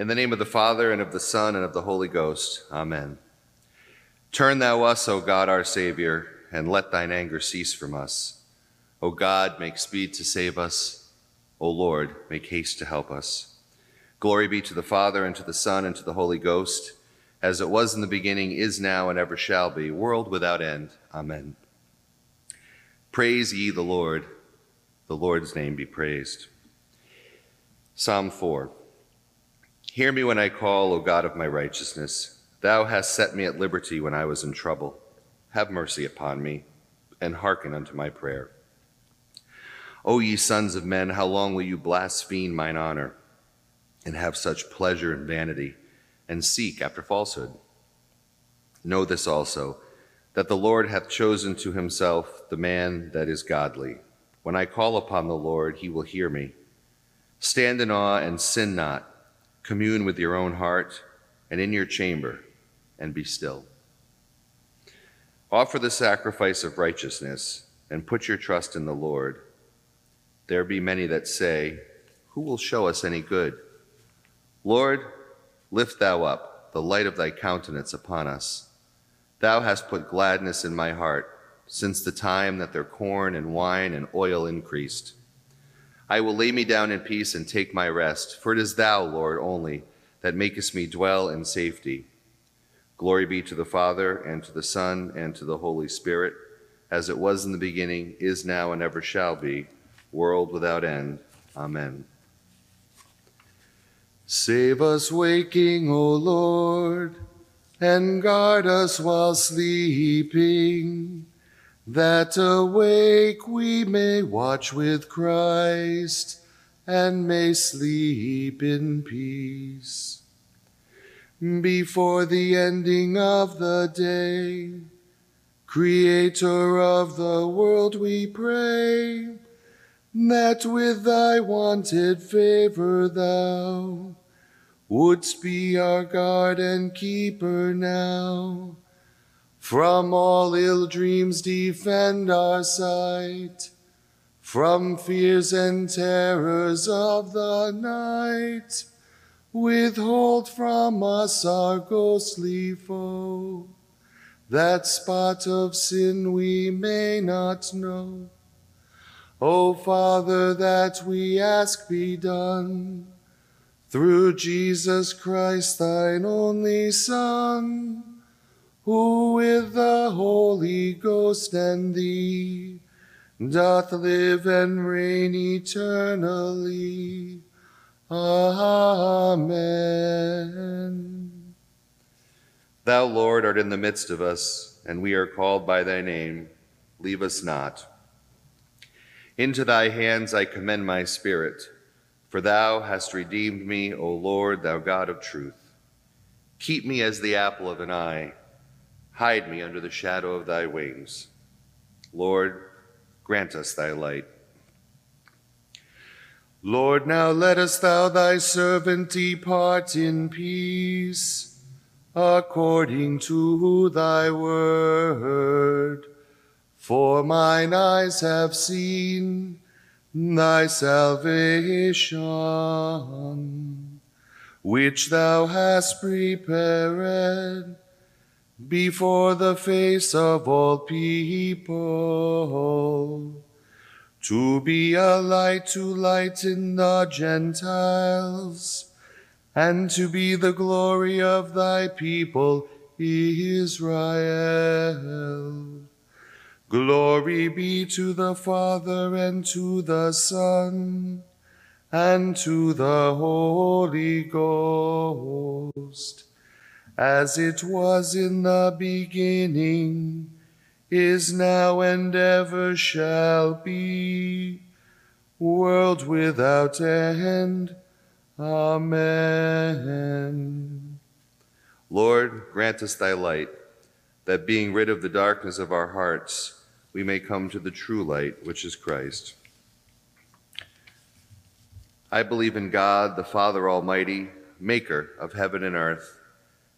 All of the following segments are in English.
In the name of the Father, and of the Son, and of the Holy Ghost. Amen. Turn thou us, O God our Savior, and let thine anger cease from us. O God, make speed to save us. O Lord, make haste to help us. Glory be to the Father, and to the Son, and to the Holy Ghost, as it was in the beginning, is now, and ever shall be, world without end. Amen. Praise ye the Lord. The Lord's name be praised. Psalm 4. Hear me when I call, O God of my righteousness. Thou hast set me at liberty when I was in trouble. Have mercy upon me, and hearken unto my prayer. O ye sons of men, how long will you blaspheme mine honor, and have such pleasure in vanity, and seek after falsehood? Know this also, that the Lord hath chosen to himself the man that is godly. When I call upon the Lord, he will hear me. Stand in awe and sin not commune with your own heart and in your chamber and be still. Offer the sacrifice of righteousness and put your trust in the Lord. There be many that say, Who will show us any good? Lord, lift thou up the light of thy countenance upon us. Thou hast put gladness in my heart since the time that their corn and wine and oil increased. I will lay me down in peace and take my rest, for it is thou, Lord, only, that makest me dwell in safety. Glory be to the Father, and to the Son, and to the Holy Spirit, as it was in the beginning, is now, and ever shall be, world without end. Amen. Save us waking, O Lord, and guard us while sleeping that awake we may watch with Christ and may sleep in peace. Before the ending of the day, Creator of the world, we pray that with thy wonted favor thou wouldst be our guard and keeper now from all ill dreams defend our sight, from fears and terrors of the night. Withhold from us our ghostly foe, that spot of sin we may not know. O Father, that we ask be done, through Jesus Christ, thine only Son who with the Holy Ghost and thee doth live and reign eternally. Amen. Thou, Lord, art in the midst of us, and we are called by thy name. Leave us not. Into thy hands I commend my spirit, for thou hast redeemed me, O Lord, thou God of truth. Keep me as the apple of an eye Hide me under the shadow of thy wings. Lord, grant us thy light. Lord, now lettest thou thy servant depart in peace, according to thy word. For mine eyes have seen thy salvation, which thou hast prepared before the face of all people, to be a light to lighten the Gentiles, and to be the glory of thy people Israel. Glory be to the Father and to the Son and to the Holy Ghost as it was in the beginning, is now, and ever shall be, world without end. Amen. Lord, grant us thy light, that being rid of the darkness of our hearts, we may come to the true light, which is Christ. I believe in God, the Father Almighty, maker of heaven and earth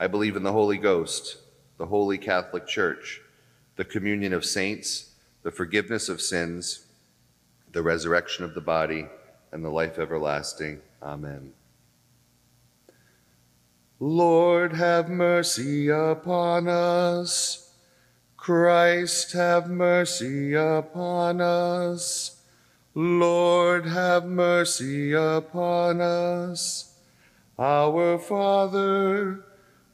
I believe in the Holy Ghost, the holy Catholic Church, the communion of saints, the forgiveness of sins, the resurrection of the body, and the life everlasting. Amen. Lord, have mercy upon us. Christ, have mercy upon us. Lord, have mercy upon us. Our Father,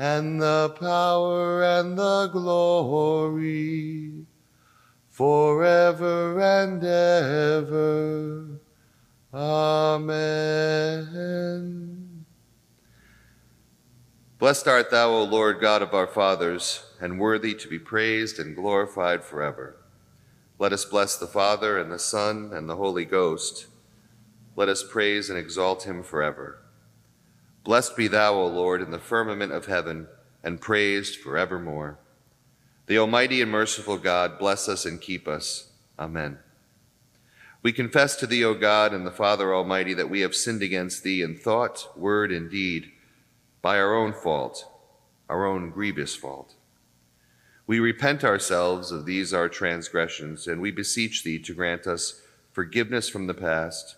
and the power and the glory forever and ever. Amen. Blessed art thou, O Lord God of our fathers, and worthy to be praised and glorified forever. Let us bless the Father and the Son and the Holy Ghost. Let us praise and exalt him forever. Blessed be thou, O Lord, in the firmament of heaven, and praised forevermore. The Almighty and merciful God bless us and keep us. Amen. We confess to thee, O God, and the Father Almighty, that we have sinned against thee in thought, word, and deed, by our own fault, our own grievous fault. We repent ourselves of these our transgressions, and we beseech thee to grant us forgiveness from the past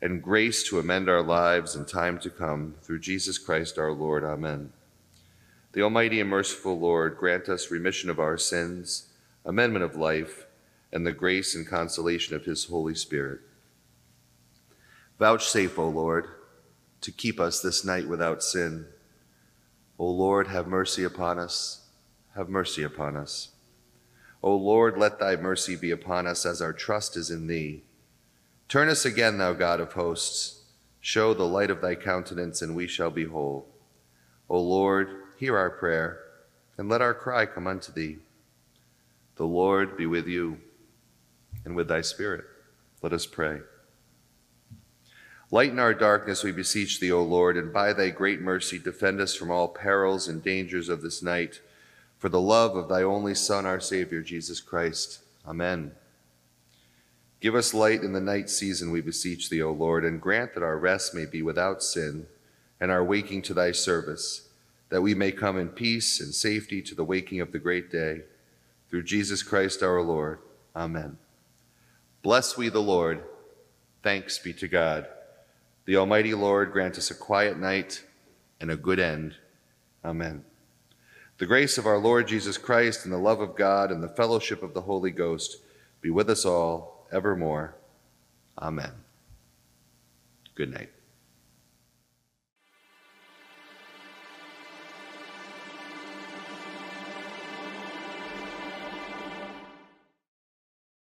and grace to amend our lives in time to come through Jesus Christ our Lord. Amen. The Almighty and merciful Lord grant us remission of our sins, amendment of life, and the grace and consolation of his Holy Spirit. Vouchsafe, O Lord, to keep us this night without sin. O Lord, have mercy upon us. Have mercy upon us. O Lord, let thy mercy be upon us as our trust is in thee. Turn us again, thou God of hosts. Show the light of thy countenance, and we shall be whole. O Lord, hear our prayer, and let our cry come unto thee. The Lord be with you, and with thy spirit. Let us pray. Lighten our darkness, we beseech thee, O Lord, and by thy great mercy defend us from all perils and dangers of this night, for the love of thy only Son, our Savior, Jesus Christ. Amen. Give us light in the night season, we beseech thee, O Lord, and grant that our rest may be without sin, and our waking to thy service, that we may come in peace and safety to the waking of the great day. Through Jesus Christ our Lord. Amen. Bless we the Lord. Thanks be to God. The Almighty Lord grant us a quiet night and a good end. Amen. The grace of our Lord Jesus Christ and the love of God and the fellowship of the Holy Ghost be with us all evermore. Amen. Good night.